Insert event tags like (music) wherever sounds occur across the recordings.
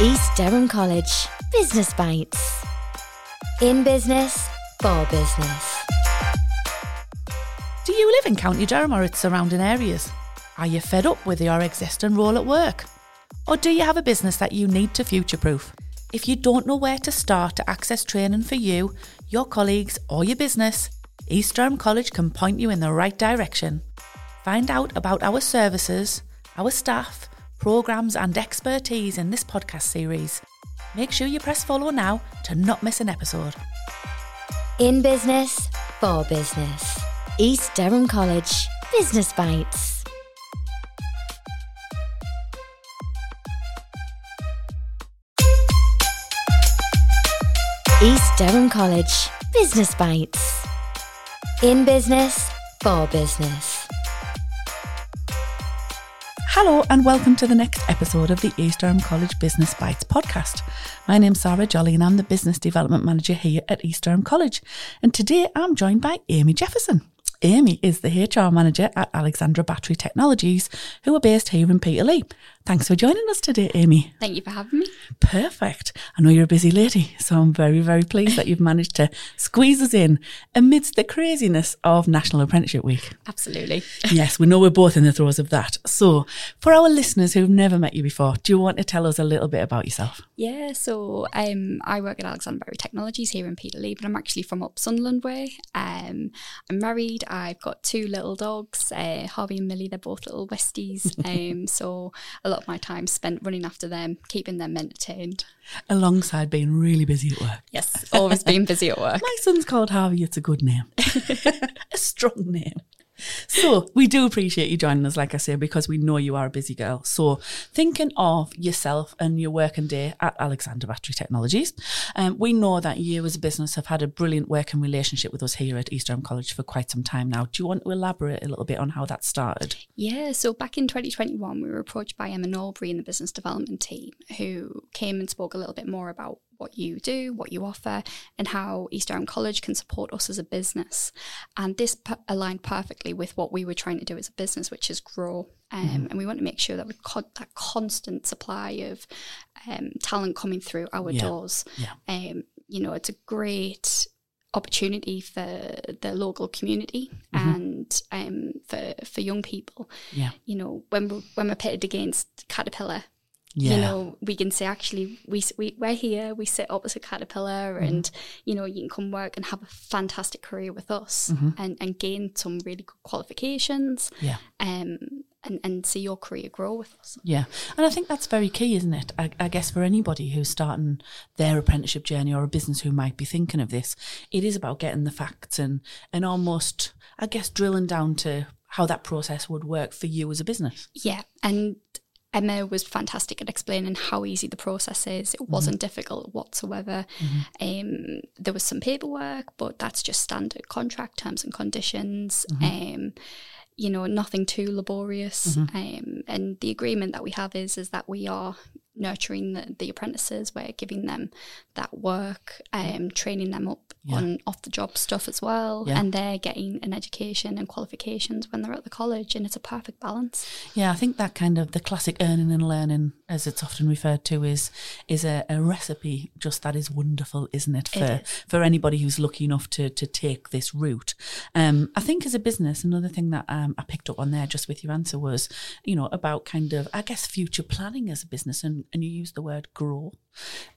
East Durham College Business Bites. In business, for business. Do you live in County Durham or its surrounding areas? Are you fed up with your existing role at work? Or do you have a business that you need to future proof? If you don't know where to start to access training for you, your colleagues, or your business, East Durham College can point you in the right direction. Find out about our services, our staff, programmes, and expertise in this podcast series. Make sure you press follow now to not miss an episode. In business, for business. East Durham College Business Bites. East Durham College Business Bites. In business, for business. Hello, and welcome to the next episode of the East Durham College Business Bites podcast. My name's Sarah Jolly, and I'm the Business Development Manager here at East Durham College. And today I'm joined by Amy Jefferson. Amy is the HR manager at Alexander Battery Technologies, who are based here in Peterlee. Thanks for joining us today, Amy. Thank you for having me. Perfect. I know you're a busy lady, so I'm very, very pleased that you've managed to squeeze us in amidst the craziness of National Apprenticeship Week. Absolutely. (laughs) yes, we know we're both in the throes of that. So, for our listeners who've never met you before, do you want to tell us a little bit about yourself? Yeah, so um, I work at Alexander Battery Technologies here in Peterlee, but I'm actually from up Sunderland way. Um, I'm married. I've got two little dogs, uh, Harvey and Millie. They're both little Westies. (laughs) Um, so a lot of my time spent running after them, keeping them entertained. Alongside being really busy at work. Yes, always being busy at (laughs) work. My son's called Harvey. It's a good name, (laughs) (laughs) a strong name. So we do appreciate you joining us, like I say, because we know you are a busy girl. So thinking of yourself and your working day at Alexander Battery Technologies, um, we know that you as a business have had a brilliant working relationship with us here at East Durham College for quite some time now. Do you want to elaborate a little bit on how that started? Yeah, so back in 2021, we were approached by Emma Norbury in the business development team, who came and spoke a little bit more about what you do, what you offer, and how East Durham College can support us as a business. And this p- aligned perfectly with what we were trying to do as a business, which is grow. Um, mm-hmm. And we want to make sure that we've got that constant supply of um, talent coming through our yeah. doors. Yeah. Um, you know, it's a great opportunity for the local community mm-hmm. and um, for for young people. Yeah. You know, when we're, when we're pitted against Caterpillar, yeah. you know, we can say actually we, we we're here, we sit opposite Caterpillar, mm-hmm. and you know you can come work and have a fantastic career with us mm-hmm. and and gain some really good qualifications. Yeah. Um. And, and see your career grow with us. Yeah. And I think that's very key, isn't it? I, I guess for anybody who's starting their apprenticeship journey or a business who might be thinking of this, it is about getting the facts and, and almost, I guess, drilling down to how that process would work for you as a business. Yeah. And Emma was fantastic at explaining how easy the process is. It wasn't mm-hmm. difficult whatsoever. Mm-hmm. Um, there was some paperwork, but that's just standard contract terms and conditions. Mm-hmm. Um, you know, nothing too laborious. Mm-hmm. Um, and the agreement that we have is is that we are nurturing the, the apprentices. We're giving them that work, um, training them up yeah. on off the job stuff as well, yeah. and they're getting an education and qualifications when they're at the college, and it's a perfect balance. Yeah, I think that kind of the classic earning and learning, as it's often referred to, is is a, a recipe just that is wonderful, isn't it? For it is. for anybody who's lucky enough to to take this route. Um, I think as a business, another thing that um, I picked up on there just with your answer was, you know, about kind of I guess future planning as a business and and you use the word grow.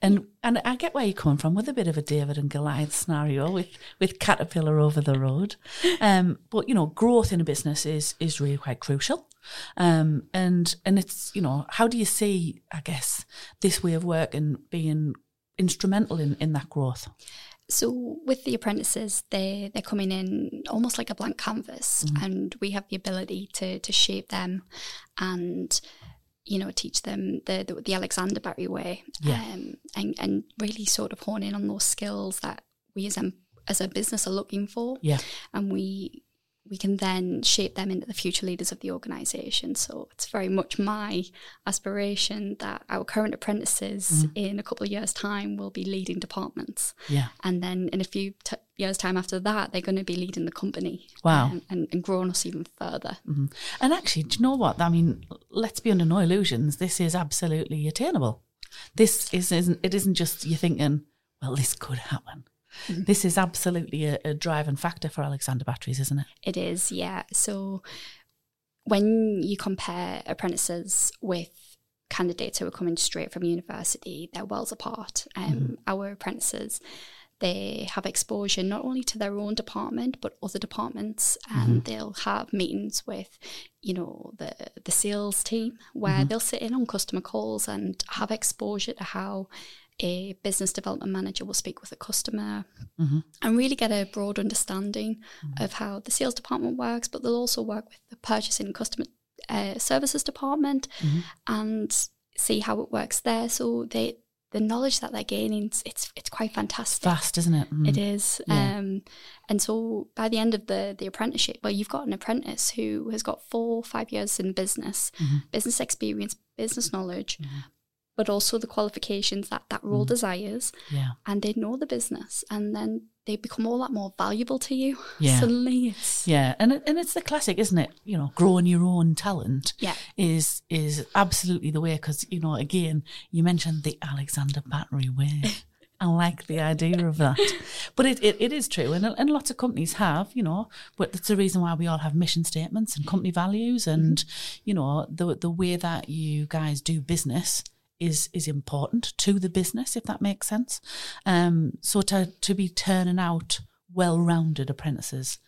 And and I get where you're coming from with a bit of a David and Goliath scenario with, with Caterpillar over the road. Um, but you know, growth in a business is is really quite crucial. Um, and and it's you know, how do you see, I guess, this way of work and being instrumental in, in that growth? So with the apprentices, they they're coming in almost like a blank canvas, mm-hmm. and we have the ability to to shape them and you know, teach them the the, the Alexander Battery way, yeah. um, and and really sort of hone in on those skills that we as a, as a business are looking for. Yeah, and we we can then shape them into the future leaders of the organisation. So it's very much my aspiration that our current apprentices mm. in a couple of years' time will be leading departments. Yeah. And then in a few t- years' time after that, they're going to be leading the company. Wow. Um, and, and growing us even further. Mm-hmm. And actually, do you know what? I mean, let's be under no illusions. This is absolutely attainable. This is, isn't, it isn't just you thinking, well, this could happen. Mm-hmm. This is absolutely a, a driving factor for Alexander Batteries, isn't it? It is, yeah. So when you compare apprentices with candidates who are coming straight from university, they're worlds apart. Um, mm-hmm. Our apprentices, they have exposure not only to their own department but other departments, and mm-hmm. they'll have meetings with, you know, the the sales team where mm-hmm. they'll sit in on customer calls and have exposure to how a business development manager will speak with a customer mm-hmm. and really get a broad understanding mm-hmm. of how the sales department works, but they'll also work with the purchasing and customer uh, services department mm-hmm. and see how it works there. So they the knowledge that they're gaining it's it's quite fantastic. Fast, isn't it? Mm. It is. Yeah. Um, and so by the end of the the apprenticeship, well, you've got an apprentice who has got four five years in business, mm-hmm. business experience, business knowledge, mm-hmm but also the qualifications that that role mm. desires. Yeah. And they know the business and then they become all that more valuable to you. (laughs) Yeah. Suddenly it's Yeah. And it, and it's the classic, isn't it? You know, growing your own talent yeah. is is absolutely the way because, you know, again, you mentioned the Alexander Battery way. I like the idea of that. (laughs) But it, it, it is true. And, and lots of companies have, you know, but that's the reason why we all have mission statements and company values and, mm-hmm. you know, the, the way that you guys do business is is important to the business, if that makes sense. Um, so to to be turning out well-rounded apprentices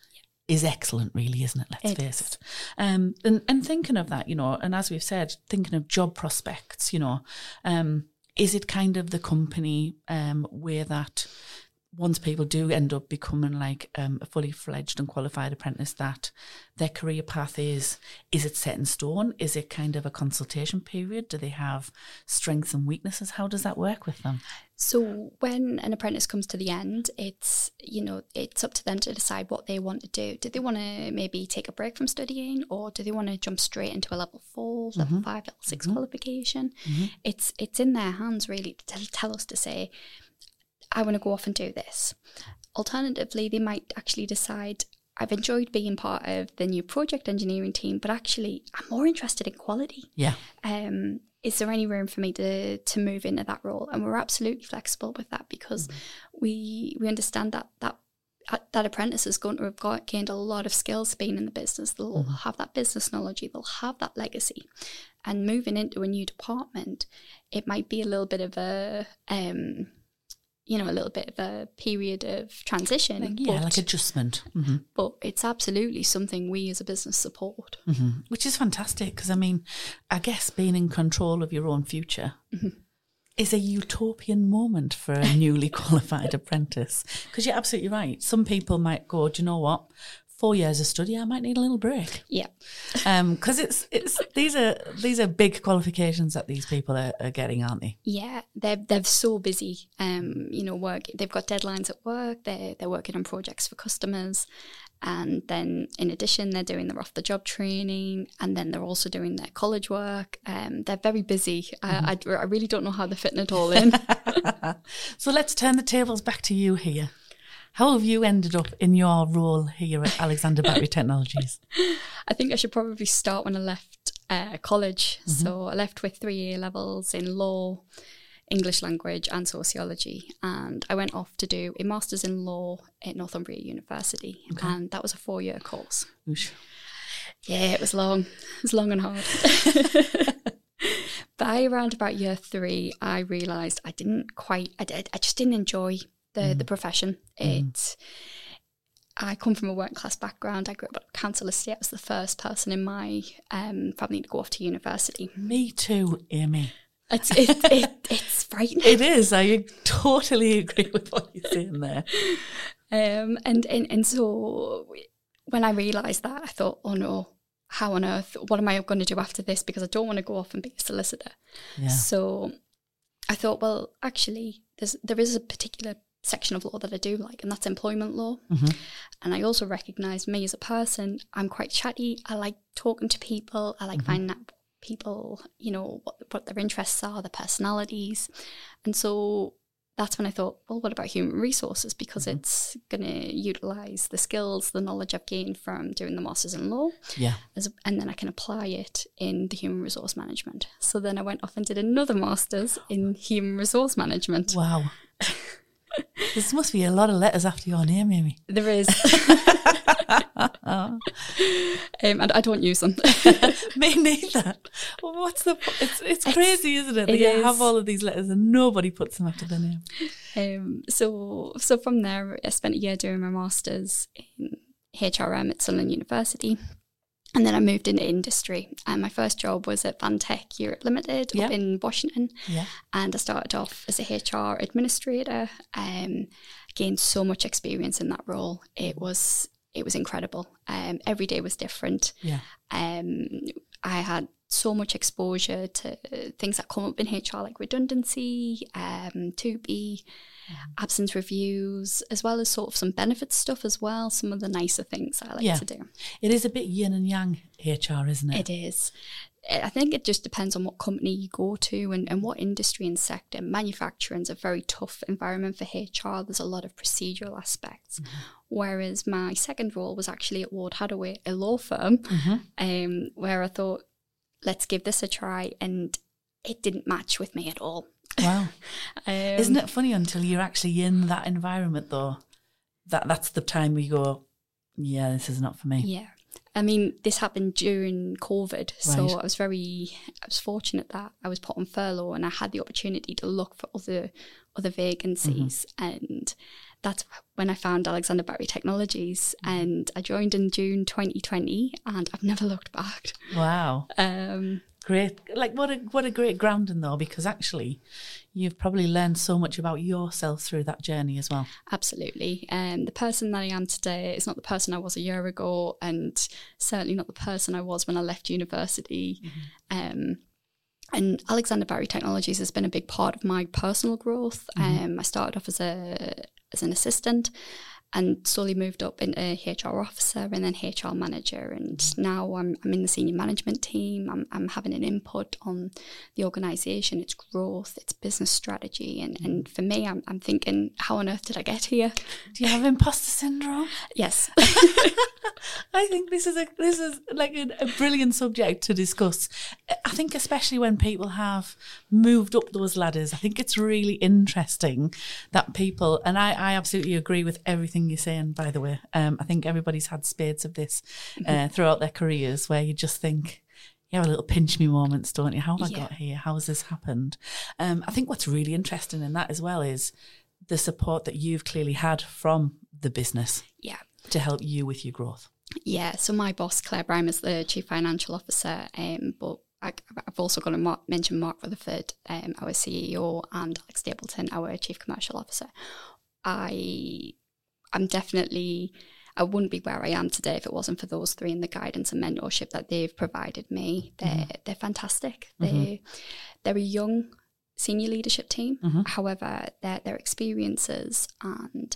is excellent, really, isn't it? Let's it face is. it. Um, and and thinking of that, you know, and as we've said, thinking of job prospects, you know, um, is it kind of the company um, where that once people do end up becoming like um, a fully fledged and qualified apprentice, that their career path is is it set in stone? Is it kind of a consultation period? Do they have strengths and weaknesses? How does that work with them? So when an apprentice comes to the end, it's you know it's up to them to decide what they want to do. Do they want to maybe take a break from studying, or do they want to jump straight into a level four, level mm-hmm. five, level 6 mm-hmm. qualification? Mm-hmm. It's it's in their hands really to tell, tell us to say I want to go off and do this. Alternatively, they might actually decide, I've enjoyed being part of the new project engineering team, but actually, I'm more interested in quality. Yeah. Um, is there any room for me to to move into that role? And we're absolutely flexible with that because mm-hmm. we we understand that that uh, that apprentice is going to have got, gained a lot of skills being in the business. They'll mm-hmm. have that business knowledge, they'll have that legacy. And moving into a new department, it might be a little bit of a um, you know, a little bit of a period of transition. Like, yeah, but, like adjustment. Mm-hmm. But it's absolutely something we as a business support. Mm-hmm. Which is fantastic because, I mean, I guess being in control of your own future mm-hmm. is a utopian moment for a newly (laughs) qualified apprentice. Because you're absolutely right. Some people might go, do you know what? Four years of study, I might need a little break. Yeah, because um, it's it's these are these are big qualifications that these people are, are getting, aren't they? Yeah, they're they're so busy. Um, you know, work they've got deadlines at work. They they're working on projects for customers, and then in addition, they're doing their off the job training, and then they're also doing their college work. Um, they're very busy. Mm-hmm. I, I I really don't know how they're fitting it all in. (laughs) so let's turn the tables back to you here. How have you ended up in your role here at Alexander Battery (laughs) Technologies? I think I should probably start when I left uh, college. Mm-hmm. So I left with three A levels in law, English language, and sociology. And I went off to do a master's in law at Northumbria University. Okay. And that was a four year course. Oosh. Yeah, it was long. It was long and hard. (laughs) (laughs) By around about year three, I realised I didn't quite, I, did, I just didn't enjoy the mm. the profession. Mm. It. I come from a working class background. I grew up at council estate. I was the first person in my um, family to go off to university. Me too, Amy. It's it, it, (laughs) it's frightening. It is. I totally agree with what you're saying there. Um, and, and and so when I realised that, I thought, oh no, how on earth? What am I going to do after this? Because I don't want to go off and be a solicitor. Yeah. So I thought, well, actually, there's there is a particular section of law that I do like, and that's employment law. Mm-hmm. And I also recognize me as a person, I'm quite chatty. I like talking to people, I like mm-hmm. finding out people, you know, what, what their interests are, their personalities. And so that's when I thought, well, what about human resources? Because Mm-hmm. it's going to utilize the skills, the knowledge I've gained from doing the masters in law, Yeah. as, and then I can apply it in the human resource management. So then I went off and did another master's in human resource management. Wow. (laughs) this must be a lot of letters after your name, Amy. There is. (laughs) um, and I don't use them. (laughs) Me neither. Well, what's the? It's it's crazy, isn't it? That it you is. have all of these letters and nobody puts them after their name. Um, so so from there, I spent a year doing my masters in HRM at Sunderland University, and then I moved into industry. And my first job was at Vantec Europe Limited up in Washington, Yeah. and I started off as a HR administrator. Um, gained so much experience in that role. It was it was incredible. Um, every day was different. Yeah. Um, I had so much exposure to things that come up in HR, like redundancy, um, to be Mm. absence reviews, as well as sort of some benefits stuff as well. Some of the nicer things I like Yeah. to do. It is a bit yin and yang HR, isn't it? It is. Eh, I think it just depends on what company you go to and, and what industry and sector. Manufacturing's a very tough environment for HR. There's a lot of procedural aspects. Mm-hmm. Whereas my second role was actually at Ward Hadaway, a law firm, mm-hmm. um, where I thought, let's give this a try. And it didn't match with me at all. Wow. (laughs) Um, Isn't it funny until you're actually in that environment though? That that's the time we go, yeah, this is not for me. Yeah. I mean, this happened during COVID. So I was very, I was fortunate that I was put on furlough and I had the opportunity to look for other other vacancies. And that's when I found Alexander Battery Technologies. And I joined in June 2020 and I've never looked back. Wow. Um, Great. Like what a what a great grounding though, because actually you've probably learned so much about yourself through that journey as well. Absolutely. Um, the person that I am today is not the person I was a year ago, and certainly not the person I was when I left university. Um, and Alexander Battery Technologies has been a big part of my personal growth. Um, I started off as a as an assistant, and slowly moved up into HR officer and then HR manager. And now I'm, I'm in the senior management team. I'm, I'm having an input on the organisation, its growth, its business strategy. And, mm. and for me, I'm, I'm thinking, how on earth did I get here? Do you have imposter syndrome? (laughs) Yes. (laughs) (laughs) I think this is a this is like a, a brilliant subject to discuss. I think especially when people have moved up those ladders, I think it's really interesting that people and I, I absolutely agree with everything you're saying. By the way, um, I think everybody's had spades of this uh, throughout their careers where you just think. You have a little pinch me moments, don't you? How have I Yeah. got here? How has this happened? Um, I think what's really interesting in that as well is the support that you've clearly had from the business yeah. to help you with your growth. Yeah, so my boss, Claire Brime, is the Chief Financial Officer, um, but I, I've also got to mention Mark Rutherford, um, our CEO, and Alex Stapleton, our Chief Commercial Officer. I, I'm definitely, I wouldn't be where I am today if it wasn't for those three and the guidance and mentorship that they've provided me. They're mm-hmm. they're fantastic. Mm-hmm. They they're a young senior leadership team. Mm-hmm. However, their their experiences and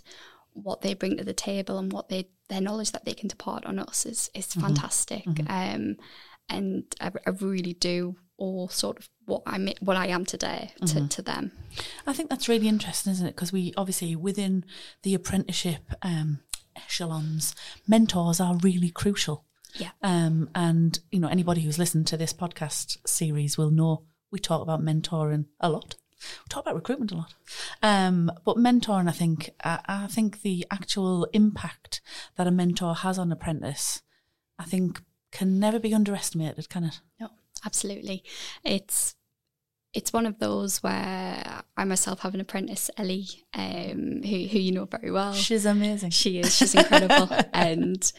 what they bring to the table and what they their knowledge that they can depart on us is is fantastic. Um, and I, I really do all sort of what I'm what I am today to, to them. I think that's really interesting, isn't it? Because we obviously within the apprenticeship um, echelons, mentors are really crucial. Yeah. Um, and you know, anybody who's listened to this podcast series will know we talk about mentoring a lot. We talk about recruitment a lot, um, but mentoring, I think, I, I think the actual impact that a mentor has on an apprentice, I think, can never be underestimated. Can it? No, absolutely. It's it's one of those where I myself have an apprentice, Ellie, um, who who you know very well. She's amazing. She is. She's (laughs) incredible. and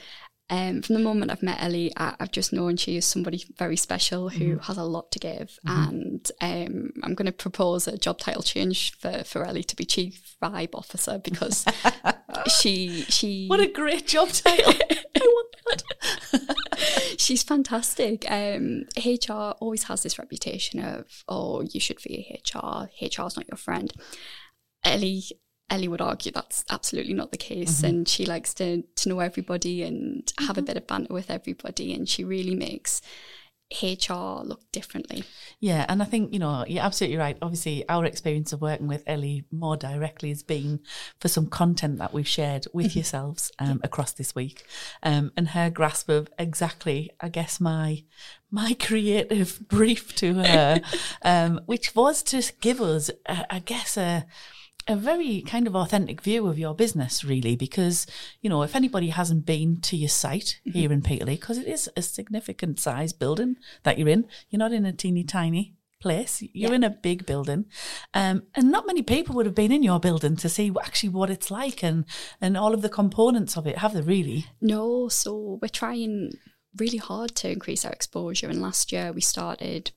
um, from the moment I've met Ellie, I, I've just known she is somebody very special who has a lot to give. And um, I'm going to propose a job title change for, for Ellie to be Chief Vibe Officer because (laughs) she she What a great job title! (laughs) I want that. She's fantastic. Um, HR always has this reputation of, oh, you should fear HR. HR is not your friend. Ellie, Ellie would argue that's absolutely not the case, and she likes to to know everybody and have a bit of banter with everybody, and she really makes HR look differently. Yeah, and I think, you know, you're absolutely right. Obviously, our experience of working with Ellie more directly has been for some content that we've shared with Mm-hmm. yourselves um, across this week. Um, and her grasp of exactly, I guess, my my (laughs) creative brief to her, (laughs) um, which was to give us, uh, I guess, a a very kind of authentic view of your business, really, because, you know, if anybody hasn't been to your site here in Peterlee, because it is a significant size building that you're in, you're not in a teeny tiny place, you're Yeah. in a big building. Um, and not many people would have been in your building to see actually what it's like and, and all of the components of it, have they really? No, so we're trying really hard to increase our exposure. And last year we started,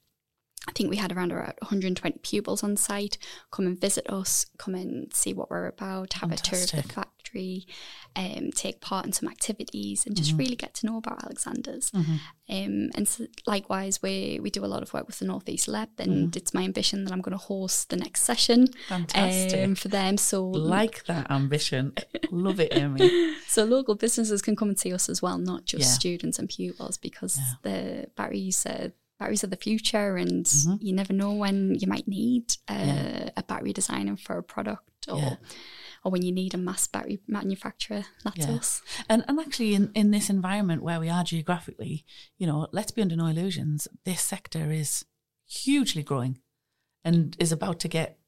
I think we had around around 120 pupils on site come and visit us, come and see what we're about, have a tour of the factory, um, take part in some activities, and just Mm-hmm. really get to know about Alexander's. Um, and so likewise, we we do a lot of work with the Northeast Lab, and Mm-hmm. it's my ambition that I'm going to host the next session Fantastic. um, for them. So Like that ambition. Love it, Amy. (laughs) so local businesses can come and see us as well, not just Yeah. students and pupils, because Yeah. the batteries are batteries are the future, and Mhm. you never know when you might need a, Yeah. a battery designer for a product, or Yeah. or when you need a mass battery manufacturer. That's Yeah. us. And and actually, in, in this environment where we are geographically, you know, let's be under no illusions. This sector is hugely growing, and is about to get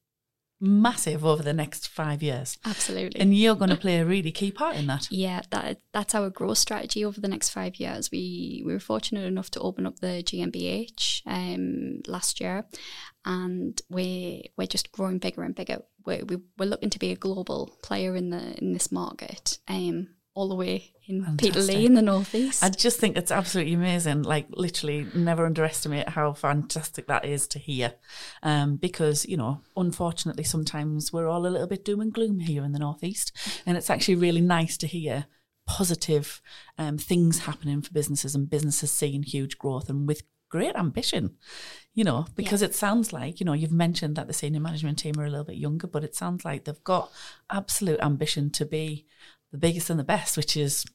massive over the next five years. Absolutely. And you're going to play a really key part in that. yeah, that that's our growth strategy over the next five years. We we were fortunate enough to open up the GmbH um, last year, and we we're just growing bigger and bigger. We're we, we're looking to be a global player in the in this market, um, all the way in Fantastic. Peterlee in the northeast. I just think it's absolutely amazing. Like literally, never underestimate how fantastic that is to hear. Um, because you know, unfortunately, sometimes we're all a little bit doom and gloom here in the northeast, and it's actually really nice to hear positive um, things happening for businesses and businesses seeing huge growth and with great ambition. You know, because it sounds like you know you've mentioned that the senior management team are a little bit younger, but it sounds like they've got absolute ambition to be the biggest and the best, which is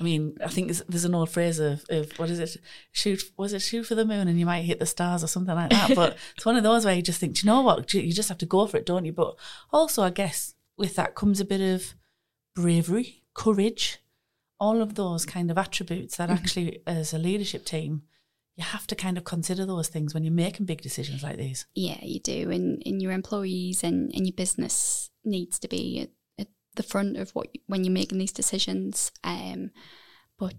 I mean, I think there's, there's an old phrase of, of what is it? Shoot, was it shoot for the moon and you might hit the stars or something like that? But (laughs) it's one of those where you just think, do you know what? You just have to go for it, don't you? But also, I guess with that comes a bit of bravery, courage, all of those kind of attributes that mm-hmm. actually, as a leadership team, you have to kind of consider those things when you're making big decisions like these. yeah, you do, and, and your employees and, and your business needs to be the front of what when you're making these decisions. Um, but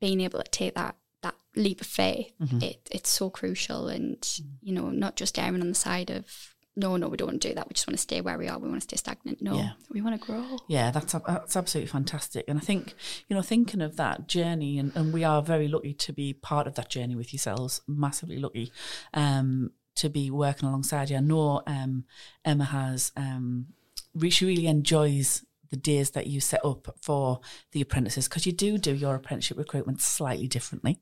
being able to take that that leap of faith, Mm-hmm. it it's so crucial, and you know, not just erring on the side of no, no, we don't want to do that. We just want to stay where we are. We want to stay stagnant. No, Yeah. we want to grow. Yeah, that's that's absolutely fantastic. And I think, you know, thinking of that journey, and, and we are very lucky to be part of that journey with yourselves, massively lucky um, to be working alongside you. I know um, Emma has, um, she really enjoys the days that you set up for the apprentices because you do do your apprenticeship recruitment slightly differently.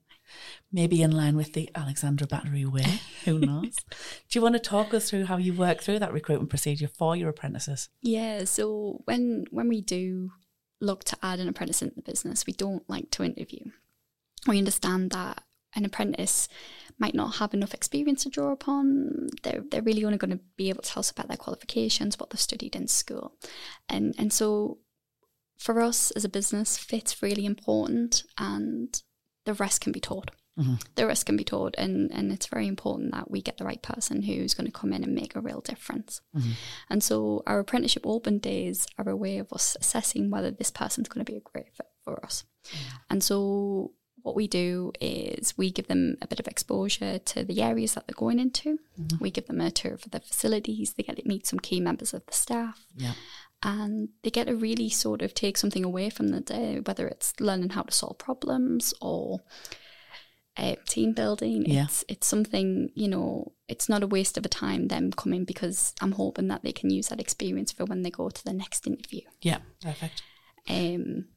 Maybe in line with the Alexander Battery way, (laughs) who knows? do you want to talk us through how you work through that recruitment procedure for your apprentices? Yeah. So when when we do look to add an apprentice into the business, we don't like to interview. We understand that an apprentice might not have enough experience to draw upon. They're they're really only going to be able to tell us about their qualifications, what they've studied in school, and and so for us as a business, fit's really important, and the rest can be taught. Mm-hmm. The rest can be taught, and and it's very important that we get the right person who's going to come in and make a real difference. Mm-hmm. And so our apprenticeship open days are a way of us assessing whether this person's going to be a great fit for us. Mm. And so what we do is we give them a bit of exposure to the areas that they're going into. We give them a tour of the facilities. They get to meet some key members of the staff. Yeah. And they get to really sort of take something away from the day, whether it's learning how to solve problems or uh, team building. Yeah. It's it's something you know. It's not a waste of a time them coming because I'm hoping that they can use that experience for when they go to the next interview. Yeah, perfect. Um,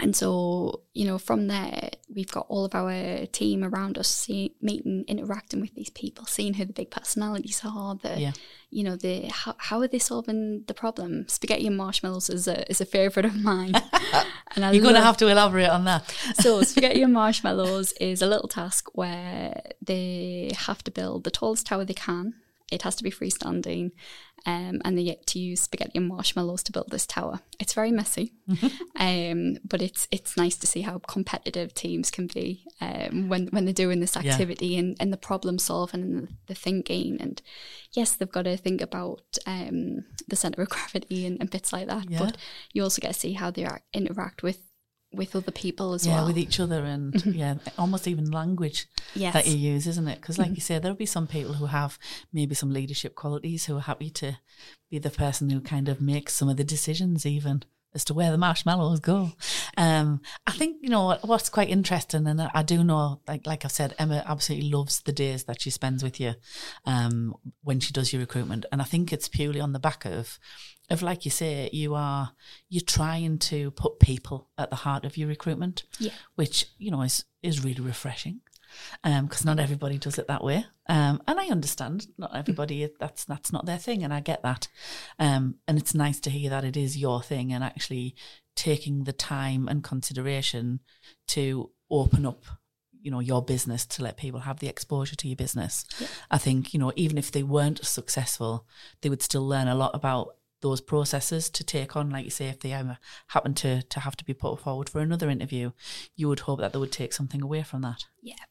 And so, you know, from there, we've got all of our team around us, see, meeting, interacting with these people, seeing who the big personalities are, the, Yeah. you know, the how, how are they solving the problem? Spaghetti and marshmallows is a is a favorite of mine, (laughs) and I You're going to have to elaborate on that. so (laughs) spaghetti and marshmallows is a little task where they have to build the tallest tower they can. It has to be freestanding, um, and they get to use spaghetti and marshmallows to build this tower. It's very messy, (laughs) um, but it's it's nice to see how competitive teams can be um, when when they're doing this Yeah. activity and, and the problem solving and the, thinking. And yes, they've got to think about um, the center of (laughs) gravity and, and bits like that. Yeah. But you also get to see how they interact with with other people as well. yeah, well. with each other and mm-hmm. yeah, almost even language Yes. that you use, isn't it? Because, like mm-hmm. you say, there'll be some people who have maybe some leadership qualities who are happy to be the person who kind of makes some of the decisions, even as to where the marshmallows go. Um, I think you know what's quite interesting, and I, do know, like like I've said, Emma absolutely loves the days that she spends with you um, when she does your recruitment, and I think it's purely on the back of of like you say, you are you're trying to put people at the heart of your recruitment, Yeah. which you know is is really refreshing because not everybody does it that way. Um, and I understand not everybody that's that's not their thing, and I get that. Um, and it's nice to hear that it is your thing, and actually taking the time and consideration to open up, you know, your business to let people have the exposure to your business. I think you know even if they weren't successful, they would still learn a lot about those processes to take on like you say if they ever happen to to have to be put forward for another interview you would hope that they would take something away from that Yeah.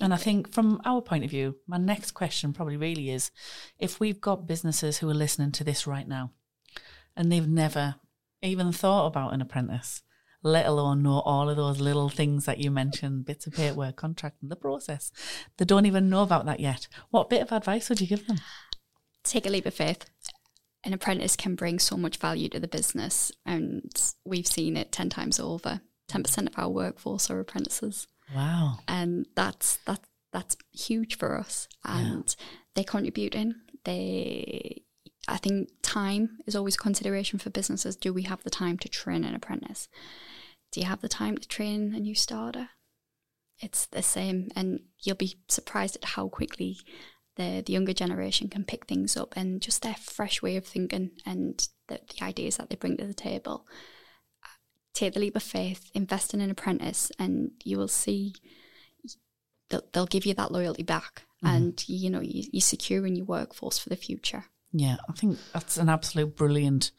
And I think from our point of view, my next question probably really is if we've got businesses who are listening to this right now and they've never even thought about an apprentice, let alone know all of those little things that you mentioned, bits of paperwork, contract, and the process, they don't even know about that yet. What bit of advice would you give them? Take a leap of faith. An apprentice can bring so much value to the business, and we've seen it 10 times over. 10% of our workforce are apprentices. Wow. and that's that that's huge for us. And they're contributing. They i think time is always a consideration for businesses. Do we have the time to train an apprentice? Do you have the time to train a new starter? It's the same. And you'll be surprised at how quickly the, the younger generation can pick things up and just their fresh way of thinking and the, the ideas that they bring to the table take the leap of faith, invest in an apprentice, and you will see they'll, they'll give you that loyalty back. Mm-hmm. And you know you, you're securing your workforce for the future. Yeah, I think that's an absolute brilliant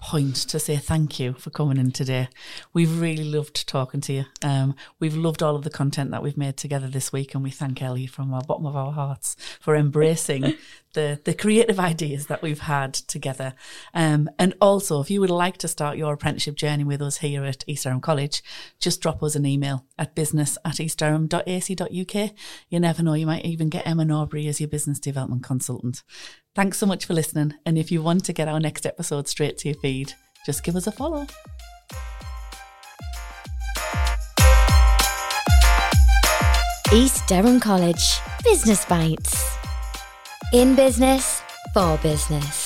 point to say thank you for coming in today. We've really loved talking to you. Um, we've loved all of the content that we've made together this week, and we thank Ellie from our bottom of our hearts for embracing (laughs) the the creative ideas that we've had together. Um, and also, if you would like to start your apprenticeship journey with us here at East Durham College, just drop us an email at business at eastdurham.ac.uk. You never know, you might even get Emma Norbury as your business development consultant. Thanks so much for listening. And if you want to get our next episode straight to your feed, just give us a follow. East Durham College Business Bites. In business, for business.